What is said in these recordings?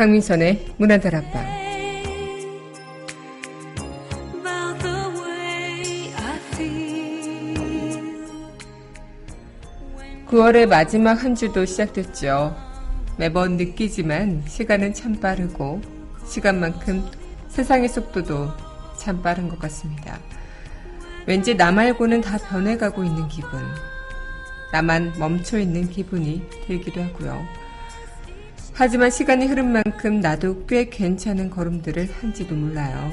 강민선의 문화다락방 9월의 마지막 한 주도 시작됐죠. 매번 느끼지만 시간은 참 빠르고 시간만큼 세상의 속도도 참 빠른 것 같습니다. 왠지 나 말고는 다 변해가고 있는 기분. 나만 멈춰 있는 기분이 들기도 하고요. 하지만 시간이 흐른 만큼 나도 꽤 괜찮은 걸음들을 한지도 몰라요.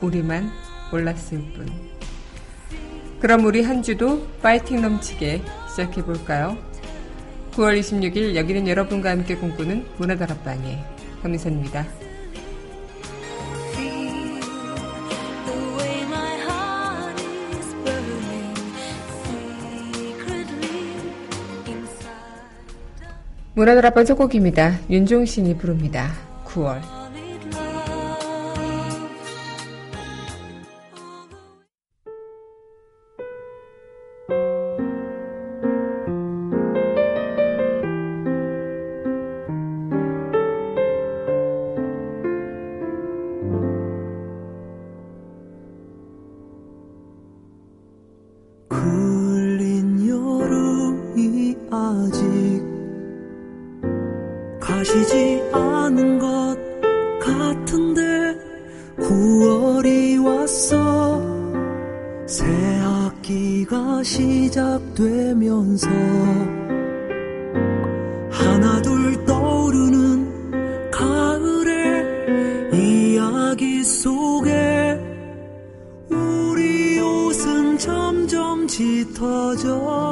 우리만 몰랐을 뿐. 그럼 우리 한 주도 파이팅 넘치게 시작해 볼까요? 9월 26일 여기는 여러분과 함께 꿈꾸는 문화다락방의 강민선입니다. 문화다락방 첫 곡입니다. 윤종신이 부릅니다. 9월 지치지 않은 것 같은데 9월이 왔어. 새 학기가 시작되면서 하나둘 떠오르는 가을의 이야기 속에 우리 옷은 점점 짙어져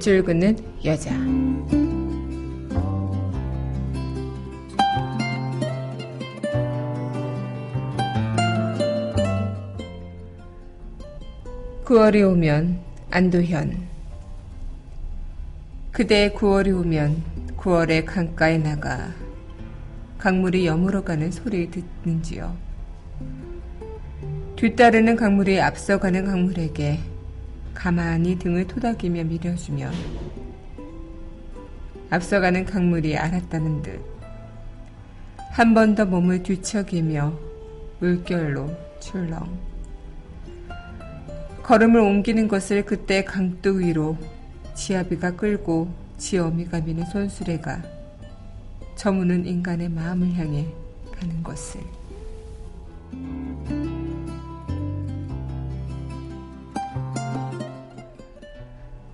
밑줄 긋는 여자. 구월이 오면 안도현 그대 9월이 오면 9월의 강가에 나가 강물이 여물어가는 소리 듣는지요. 뒤따르는 강물이 앞서가는 강물에게 가만히 등을 토닥이며 밀어주면 앞서가는 강물이 알았다는 듯 한 번 더 몸을 뒤척이며 물결로 출렁 걸음을 옮기는 것을 그때 강둑 위로 지아비가 끌고 지어미가 미는 손수레가 저무는 인간의 마음을 향해 가는 것을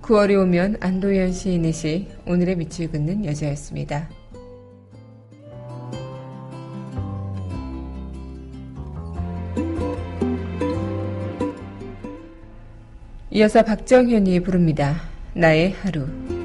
9월이 오면 안도현 시인의 시 오늘의 밑을 긋는 여자였습니다. 이어서 박정현이 부릅니다. 나의 하루.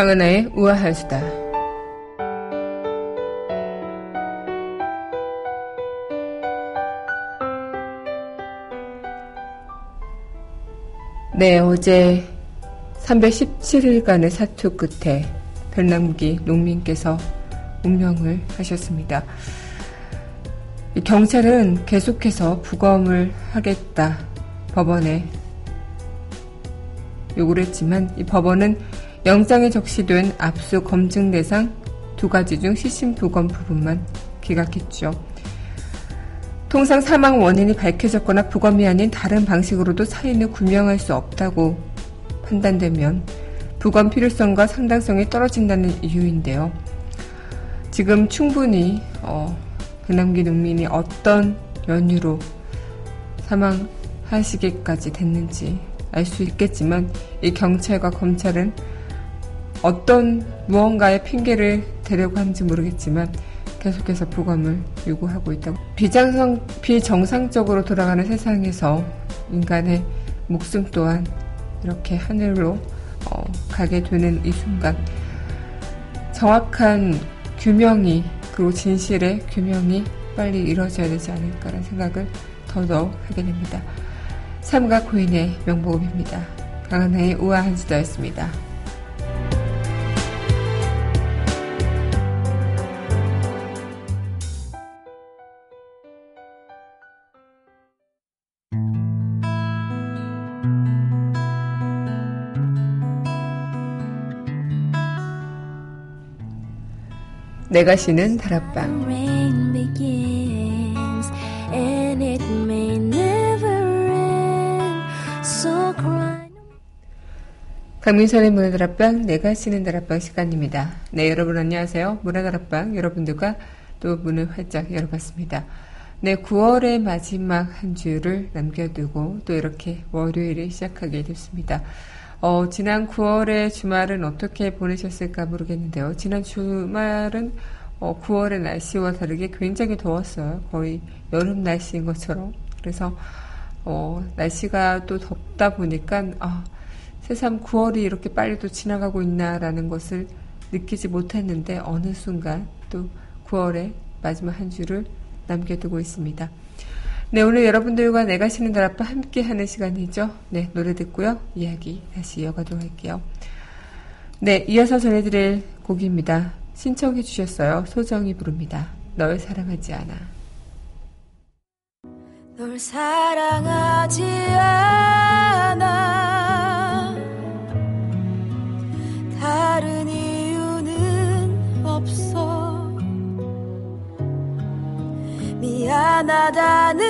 강은하의 우아한 수다. 네, 어제 317일간의 사투 끝에 별남기 농민께서 운명을 하셨습니다. 경찰은 계속해서 부검을 하겠다 법원에 요구를 했지만 이 법원은 영장에 적시된 압수 검증 대상 두 가지 중 시신 부검 부분만 기각했죠. 통상 사망 원인이 밝혀졌거나 부검이 아닌 다른 방식으로도 사인을 구명할 수 없다고 판단되면 부검 필요성과 상당성이 떨어진다는 이유인데요. 지금 충분히 어, 배남기 농민이 어떤 연유로 사망하시기까지 됐는지 알 수 있겠지만 이 경찰과 검찰은 어떤 무언가의 핑계를 대려고 하는지 모르겠지만 계속해서 부검을 요구하고 있다고. 비정상, 비정상적으로 돌아가는 세상에서 인간의 목숨 또한 이렇게 하늘로 어, 가게 되는 이 순간 정확한 규명이 그리고 진실의 규명이 빨리 이루어져야 되지 않을까라는 생각을 더더욱 하게 됩니다. 삼가 고인의 명복음입니다. 강한의 우아한 수다였습니다. 내가 쉬는 다락방 강민선의 문화다락방 내가 쉬는 다락방 시간입니다. 네 여러분 안녕하세요. 문화다락방 여러분들과 또 문을 활짝 열어봤습니다. 네 9월의 마지막 한 주를 남겨두고 또 이렇게 월요일을 시작하게 됐습니다. 어, 지난 9월의 주말은 어떻게 보내셨을까 모르겠는데요. 지난 주말은 어, 9월의 날씨와 다르게 굉장히 더웠어요. 거의 여름 날씨인 것처럼. 그래서 어, 날씨가 또 덥다 보니까 아, 새삼 9월이 이렇게 빨리 또 지나가고 있나라는 것을 느끼지 못했는데 어느 순간 또 9월의 마지막 한 주를 남겨두고 있습니다. 네, 오늘 여러분들과 내가 쉬는 다락방 함께 하는 시간이죠. 네, 노래 듣고요. 이야기 다시 이어가도록 할게요. 네, 이어서 전해드릴 곡입니다. 신청해 주셨어요. 소정이 부릅니다. 널 사랑하지 않아. 널 사랑하지 않아. 다른 이유는 없어. 미안하다는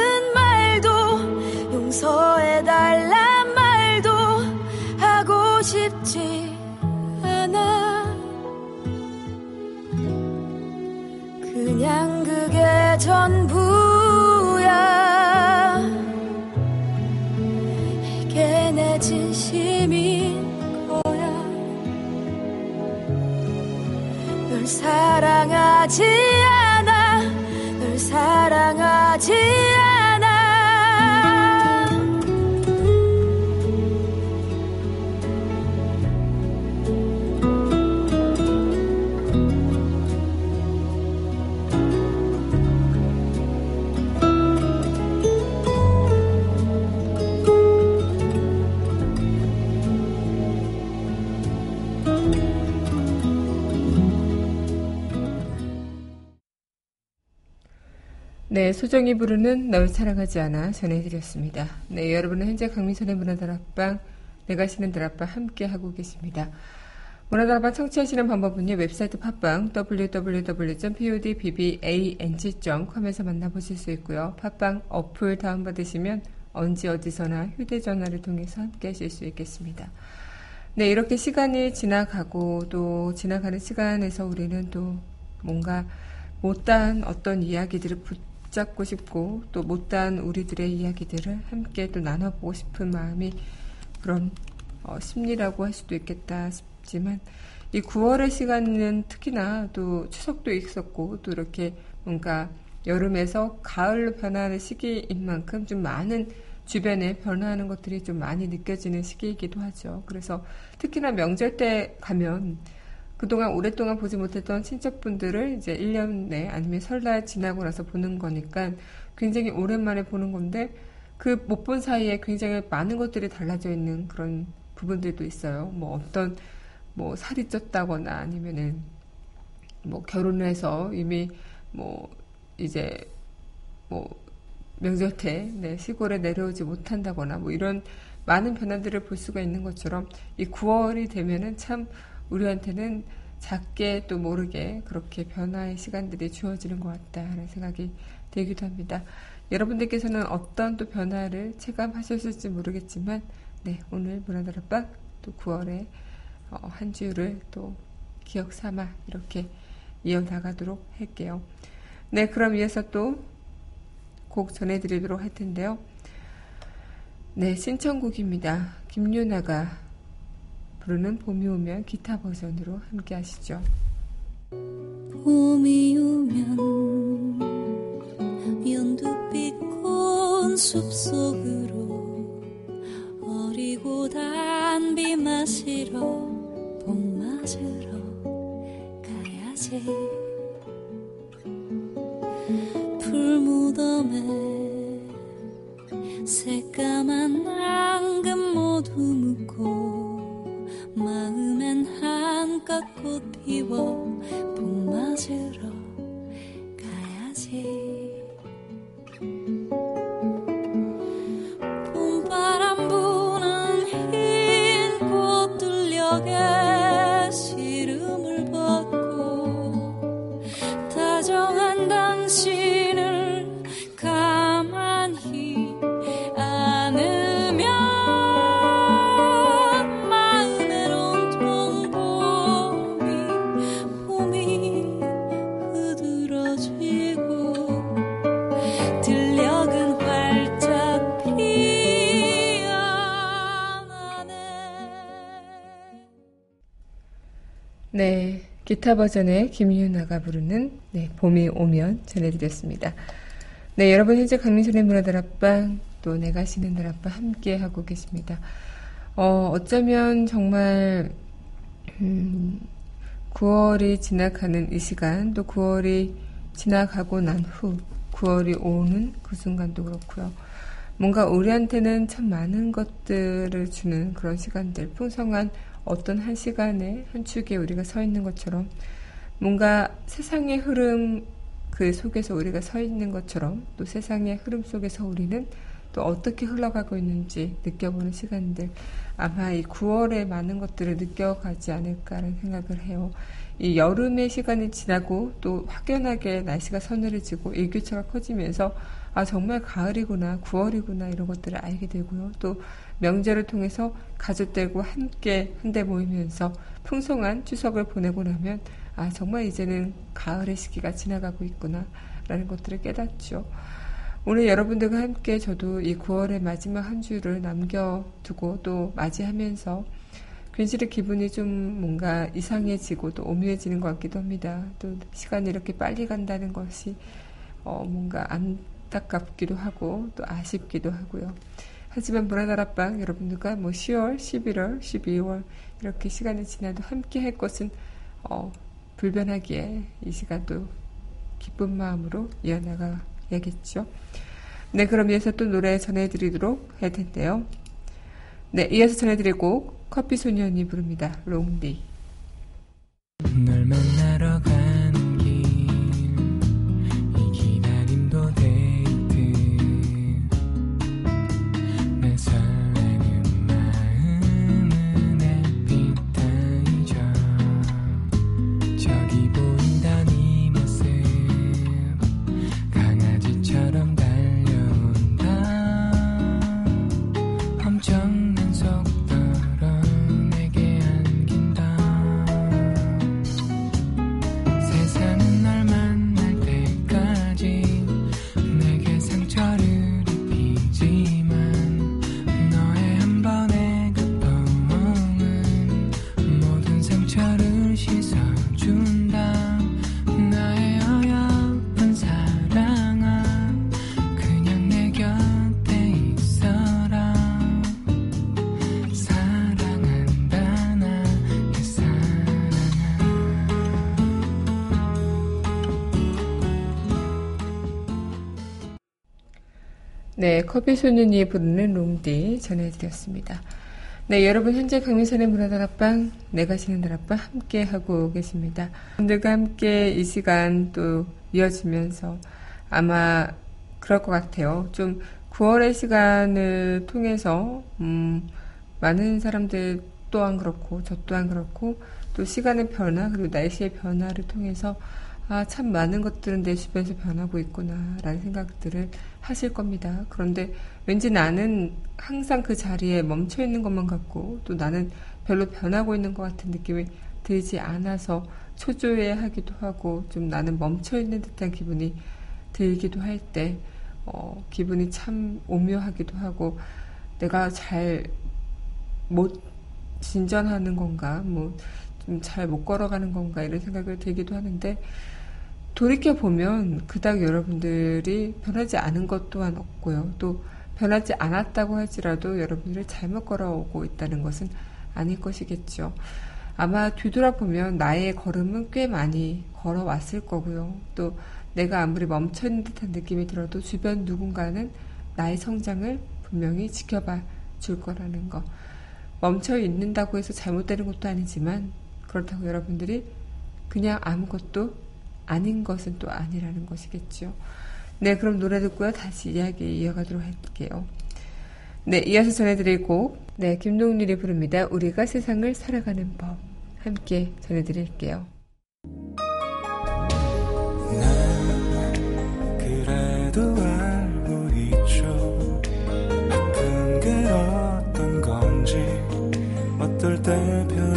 용서해달란 말도 하고 싶지 않아. 그냥 그게 전부야. 이게 내 진심인 거야. 널 사랑하지 않아. 널 사랑하지 네, 소정이 부르는 널 사랑하지 않아 전해드렸습니다. 네, 여러분은 현재 강민선의 문화다락방, 내가 쉬는 다락방 함께 하고 계십니다. 문화다락방 청취하시는 방법은요, 웹사이트 팟빵 www.podbbang.com에서 만나보실 수 있고요. 팟빵 어플 다운받으시면 언제 어디서나 휴대전화를 통해서 함께 하실 수 있겠습니다. 네, 이렇게 시간이 지나가고 또 지나가는 시간에서 우리는 또 뭔가 못다한 어떤 이야기들을 붙 잡고 싶고 또 못다한 우리들의 이야기들을 함께 또 나눠보고 싶은 마음이 그런 어, 심리라고 할 수도 있겠다 싶지만 이 9월의 시간은 특히나 또 추석도 있었고 또 이렇게 뭔가 여름에서 가을로 변화하는 시기인 만큼 좀 많은 주변에 변화하는 것들이 좀 많이 느껴지는 시기이기도 하죠. 그래서 특히나 명절 때 가면 그동안 오랫동안 보지 못했던 친척분들을 이제 1년 내 아니면 설날 지나고 나서 보는 거니까 굉장히 오랜만에 보는 건데 그 못 본 사이에 굉장히 많은 것들이 달라져 있는 그런 부분들도 있어요. 뭐 어떤 뭐 살이 쪘다거나 아니면은 뭐 결혼을 해서 이미 뭐 이제 뭐 명절 때 네, 시골에 내려오지 못한다거나 뭐 이런 많은 변화들을 볼 수가 있는 것처럼 이 9월이 되면은 참 우리한테는 작게 또 모르게 그렇게 변화의 시간들이 주어지는 것 같다라는 생각이 들기도 합니다. 여러분들께서는 어떤 또 변화를 체감하셨을지 모르겠지만, 네, 오늘 문화다락방 또 9월에 어, 한 주를 또 기억 삼아 이렇게 이어나가도록 할게요. 네, 그럼 이어서 또 곡 전해드리도록 할 텐데요. 네, 신청곡입니다. 김유나가 부르는 봄이 오면 기타 버전으로 함께 하시죠. 봄이 오면 연두빛 곤 숲 속으로 어리고 단 비 마시러 봄 맞으러 가야지 풀 무덤에 새까만 앙금 꽃피 기타 버전의 김유나가 부르는 네, 봄이 오면 전해드렸습니다. 네, 여러분 현재 강민선의 문화다락방 또 내가 쉬는 다락방 함께 하고 계십니다. 어, 어쩌면 정말 음, 9월이 지나가는 이 시간 또 9월이 지나가고 난 후 9월이 오는 그 순간도 그렇고요. 뭔가 우리한테는 참 많은 것들을 주는 그런 시간들, 풍성한 어떤 한 시간에 한 축에 우리가 서 있는 것처럼 뭔가 세상의 흐름 그 속에서 우리가 서 있는 것처럼 또 세상의 흐름 속에서 우리는 또 어떻게 흘러가고 있는지 느껴보는 시간들 아마 이 9월에 많은 것들을 느껴가지 않을까라는 생각을 해요. 이 여름의 시간이 지나고 또 확연하게 날씨가 서늘해지고 일교차가 커지면서 아 정말 가을이구나 9월이구나 이런 것들을 알게 되고요. 또 명절을 통해서 가족들과 함께 한데 모이면서 풍성한 추석을 보내고 나면 아 정말 이제는 가을의 시기가 지나가고 있구나라는 것들을 깨닫죠. 오늘 여러분들과 함께 저도 이 9월의 마지막 한 주를 남겨두고 또 맞이하면서 괜시리 기분이 좀 뭔가 이상해지고 또 오묘해지는 것 같기도 합니다. 또 시간이 이렇게 빨리 간다는 것이 어 뭔가 안타깝기도 하고 또 아쉽기도 하고요. 하지만 문화다락방 여러분들과 뭐 10월, 11월, 12월 이렇게 시간이 지나도 함께 할 것은 어 불변하기에 이 시간도 기쁜 마음으로 이어나가야겠죠. 네, 그럼 이어서 또 노래 전해드리도록 할 텐데요. 네, 이어서 전해드릴 곡 커피 소년이 부릅니다. 롱디. 네, 커피 소년이 부르는 롱디 전해드렸습니다. 네, 여러분 현재 강민선의 문화다락방, 내가 쉬는 다락방 함께 하고 계십니다. 분들과 함께 이 시간 또 이어지면서 아마 그럴 것 같아요. 좀 9월의 시간을 통해서 음, 많은 사람들 또한 그렇고 저 또한 그렇고 또 시간의 변화 그리고 날씨의 변화를 통해서 아, 참 많은 것들은 내 주변에서 변하고 있구나라는 생각들을 하실 겁니다. 그런데 왠지 나는 항상 그 자리에 멈춰 있는 것만 같고 또 나는 별로 변하고 있는 것 같은 느낌이 들지 않아서 초조해 하기도 하고 좀 나는 멈춰 있는 듯한 기분이 들기도 할 때, 어, 기분이 참 오묘하기도 하고 내가 잘 못 진전하는 건가, 뭐, 좀 잘 못 걸어가는 건가, 이런 생각을 들기도 하는데, 돌이켜 보면 그닥 여러분들이 변하지 않은 것 또한 없고요. 또 변하지 않았다고 할지라도 여러분들이 잘못 걸어오고 있다는 것은 아닐 것이겠죠. 아마 뒤돌아보면 나의 걸음은 꽤 많이 걸어왔을 거고요. 또 내가 아무리 멈춰있는 듯한 느낌이 들어도 주변 누군가는 나의 성장을 분명히 지켜봐 줄 거라는 거. 멈춰 있는다고 해서 잘못되는 것도 아니지만 그렇다고 여러분들이 그냥 아무것도 아닌 것은 또 아니라는 것이겠죠. 네, 그럼 노래 듣고요. 다시 이야기 이어가도록 할게요. 네, 이어서 전해드릴 곡, 네, 김동률이 부릅니다. 우리가 세상을 살아가는 법. 함께 전해드릴게요. 어떨 때편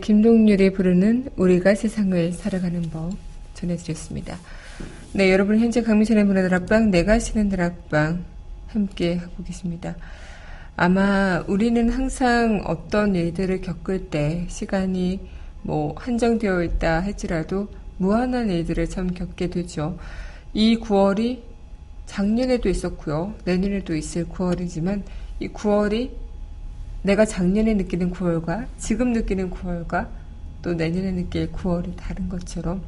김동률이 부르는 우리가 세상을 살아가는 법 전해드렸습니다. 네, 여러분 현재 강민선의 문화다락방, 내가 쉬는 다락방 함께 하고 계십니다. 아마 우리는 항상 어떤 일들을 겪을 때 시간이 뭐 한정되어 있다 할지라도 무한한 일들을 참 겪게 되죠. 이 9월이 작년에도 있었고요. 내년에도 있을 9월이지만 이 9월이 내가 작년에 느끼는 9월과 지금 느끼는 9월과 또 내년에 느낄 9월이 다른 것처럼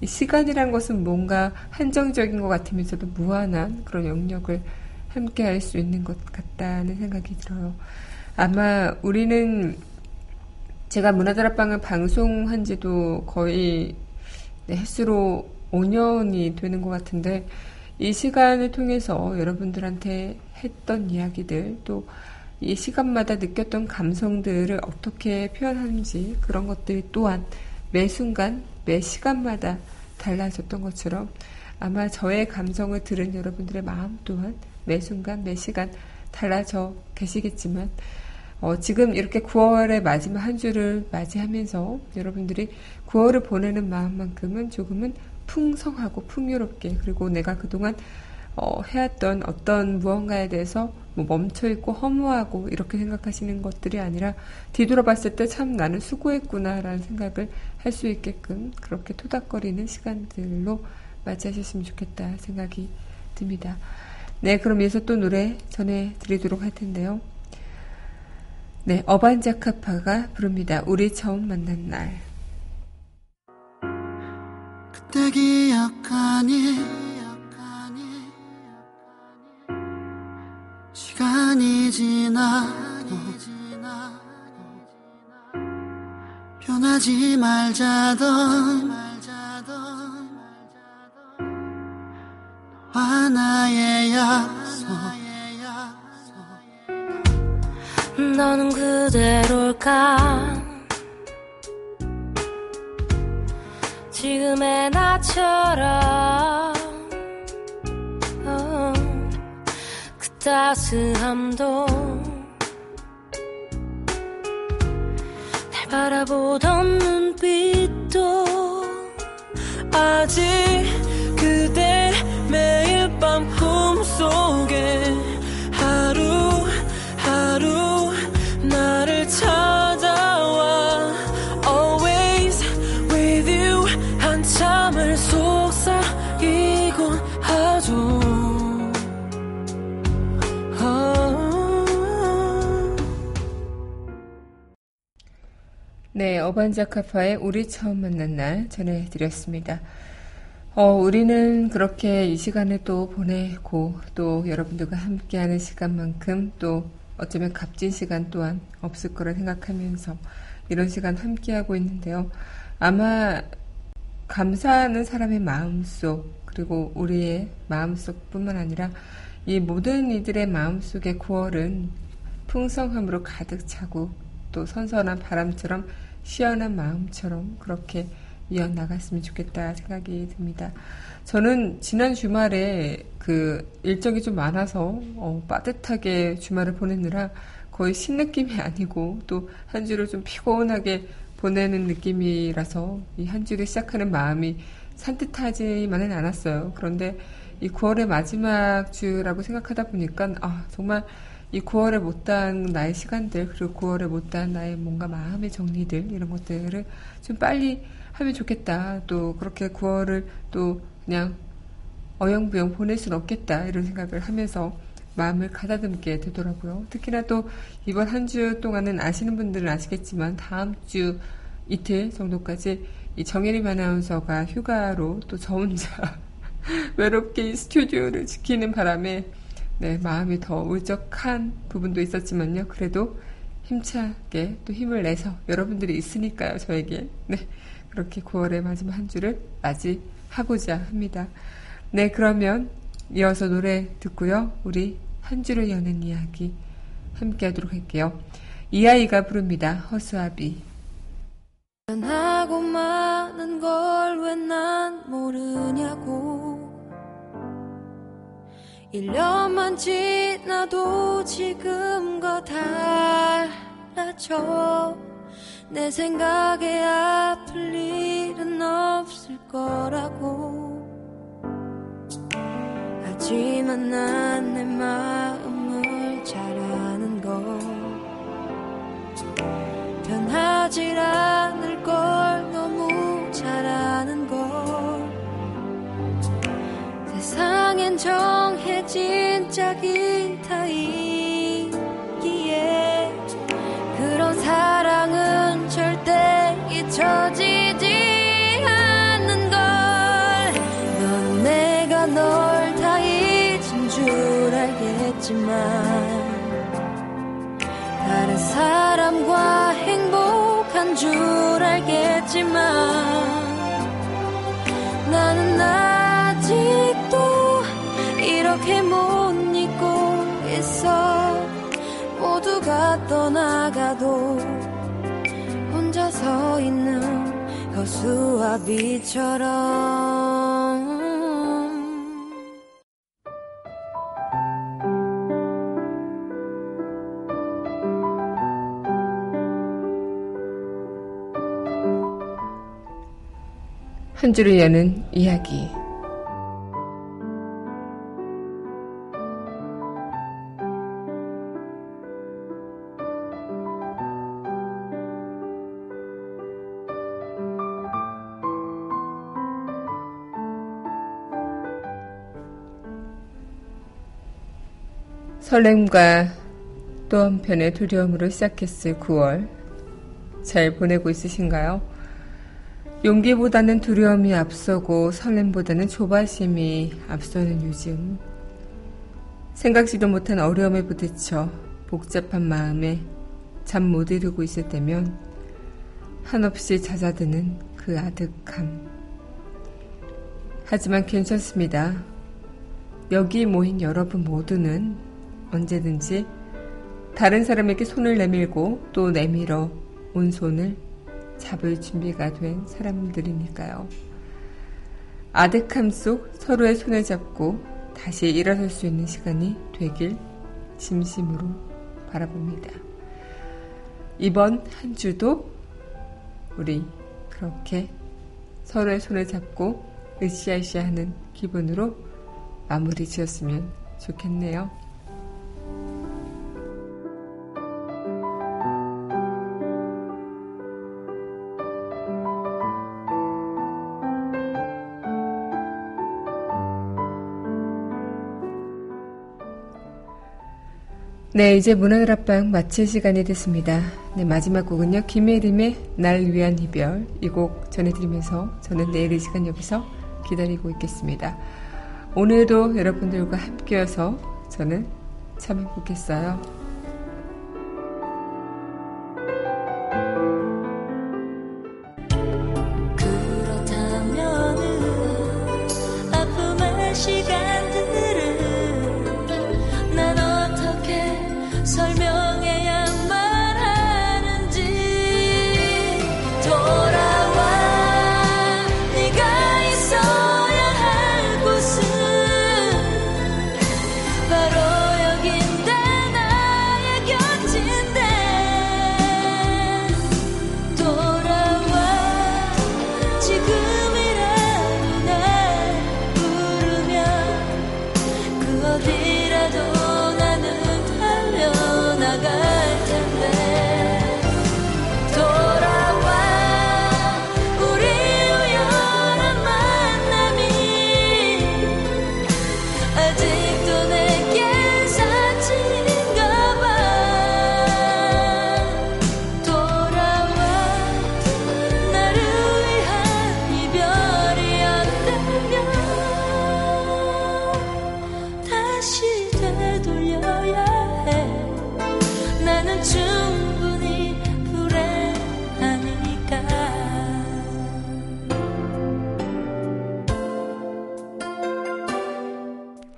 이 시간이란 것은 뭔가 한정적인 것 같으면서도 무한한 그런 영역을 함께 할 수 있는 것 같다는 생각이 들어요. 아마 우리는 제가 문화다락방을 방송한 지도 거의 네, 횟수로 5년이 되는 것 같은데 이 시간을 통해서 여러분들한테 했던 이야기들 또 이 시간마다 느꼈던 감성들을 어떻게 표현하는지 그런 것들 또한 매 순간 매 시간마다 달라졌던 것처럼 아마 저의 감성을 들은 여러분들의 마음 또한 매 순간 매 시간 달라져 계시겠지만 어, 지금 이렇게 9월의 마지막 한 주를 맞이하면서 여러분들이 9월을 보내는 마음만큼은 조금은 풍성하고 풍요롭게 그리고 내가 그동안 어, 해왔던 어떤 무언가에 대해서 뭐 멈춰있고 허무하고 이렇게 생각하시는 것들이 아니라 뒤돌아봤을 때 참 나는 수고했구나라는 생각을 할 수 있게끔 그렇게 토닥거리는 시간들로 맞이하셨으면 좋겠다 생각이 듭니다. 네, 그럼 이어서 또 노래 전해드리도록 할 텐데요. 네, 어반자카파가 부릅니다. 우리 처음 만난 날. 그때 기억하니 시간이 지나도 변하지 말자던 너와 나의 약속. 너는 그대로일까? 지금의 나처럼 따스함도 날 바라보던 눈빛도 아직 그대 매일 밤 꿈속 어반자카파의 우리 처음 만난 날 전해드렸습니다. 어, 우리는 그렇게 이 시간을 또 보내고 또 여러분들과 함께하는 시간만큼 또 어쩌면 값진 시간 또한 없을 거라 생각하면서 이런 시간 함께하고 있는데요. 아마 감사하는 사람의 마음속 그리고 우리의 마음속뿐만 아니라 이 모든 이들의 마음속의 9월은 풍성함으로 가득 차고 또 선선한 바람처럼 시원한 마음처럼 그렇게 이어나갔으면 좋겠다 생각이 듭니다. 저는 지난 주말에 그 일정이 좀 많아서 어, 빠듯하게 주말을 보내느라 거의 신 느낌이 아니고 또 한 주를 좀 피곤하게 보내는 느낌이라서 이 한 주를 시작하는 마음이 산뜻하지만은 않았어요. 그런데 이 9월의 마지막 주라고 생각하다 보니까 아 정말 이 9월에 못다한 나의 시간들 그리고 9월에 못다한 나의 뭔가 마음의 정리들 이런 것들을 좀 빨리 하면 좋겠다. 또 그렇게 9월을 또 그냥 어영부영 보낼 수는 없겠다. 이런 생각을 하면서 마음을 가다듬게 되더라고요. 특히나 또 이번 한 주 동안은 아시는 분들은 아시겠지만 다음 주 이틀 정도까지 이 정혜림 아나운서가 휴가로 또 저 혼자 외롭게 이 스튜디오를 지키는 바람에 네, 마음이 더 울적한 부분도 있었지만요. 그래도 힘차게 또 힘을 내서 여러분들이 있으니까요, 저에게. 네, 그렇게 9월의 마지막 한 주를 맞이하고자 합니다. 네, 그러면 이어서 노래 듣고요. 우리 한 주를 여는 이야기 함께 하도록 할게요. 이 아이가 부릅니다. 허수아비. 변하고 많은 걸 왜 난 모르냐고 1년만 지나도 지금과 달라져. 내 생각에 아플 일은 없을 거라고. 하지만 난 내 마음을 잘아 다 있기에 그런 사랑은 절대 잊혀지지 않는 걸넌 내가 널 다 잊은 줄 알겠지만 다른 사람과 행복한 줄 알겠지만 나는 아직도 이렇게 못 모두가 떠나가도 혼자 서 있는 허수아비처럼 한 주를 여는 이야기. 설렘과 또 한편의 두려움으로 시작했을 9월. 잘 보내고 있으신가요? 용기보다는 두려움이 앞서고 설렘보다는 조바심이 앞서는 요즘. 생각지도 못한 어려움에 부딪혀 복잡한 마음에 잠 못 이루고 있을 때면 한없이 잦아드는 그 아득함. 하지만 괜찮습니다. 여기 모인 여러분 모두는 언제든지 다른 사람에게 손을 내밀고 또 내밀어 온 손을 잡을 준비가 된 사람들이니까요. 아득함 속 서로의 손을 잡고 다시 일어설 수 있는 시간이 되길 진심으로 바라봅니다. 이번 한 주도 우리 그렇게 서로의 손을 잡고 으쌰으쌰 하는 기분으로 마무리 지었으면 좋겠네요. 네, 이제 문화들 앞방 마칠 시간이 됐습니다. 네, 마지막 곡은요, 김혜림의 날 위한 이별. 이 곡 전해드리면서 저는 내일 이 시간 여기서 기다리고 있겠습니다. 오늘도 여러분들과 함께여서 저는 참 행복했어요.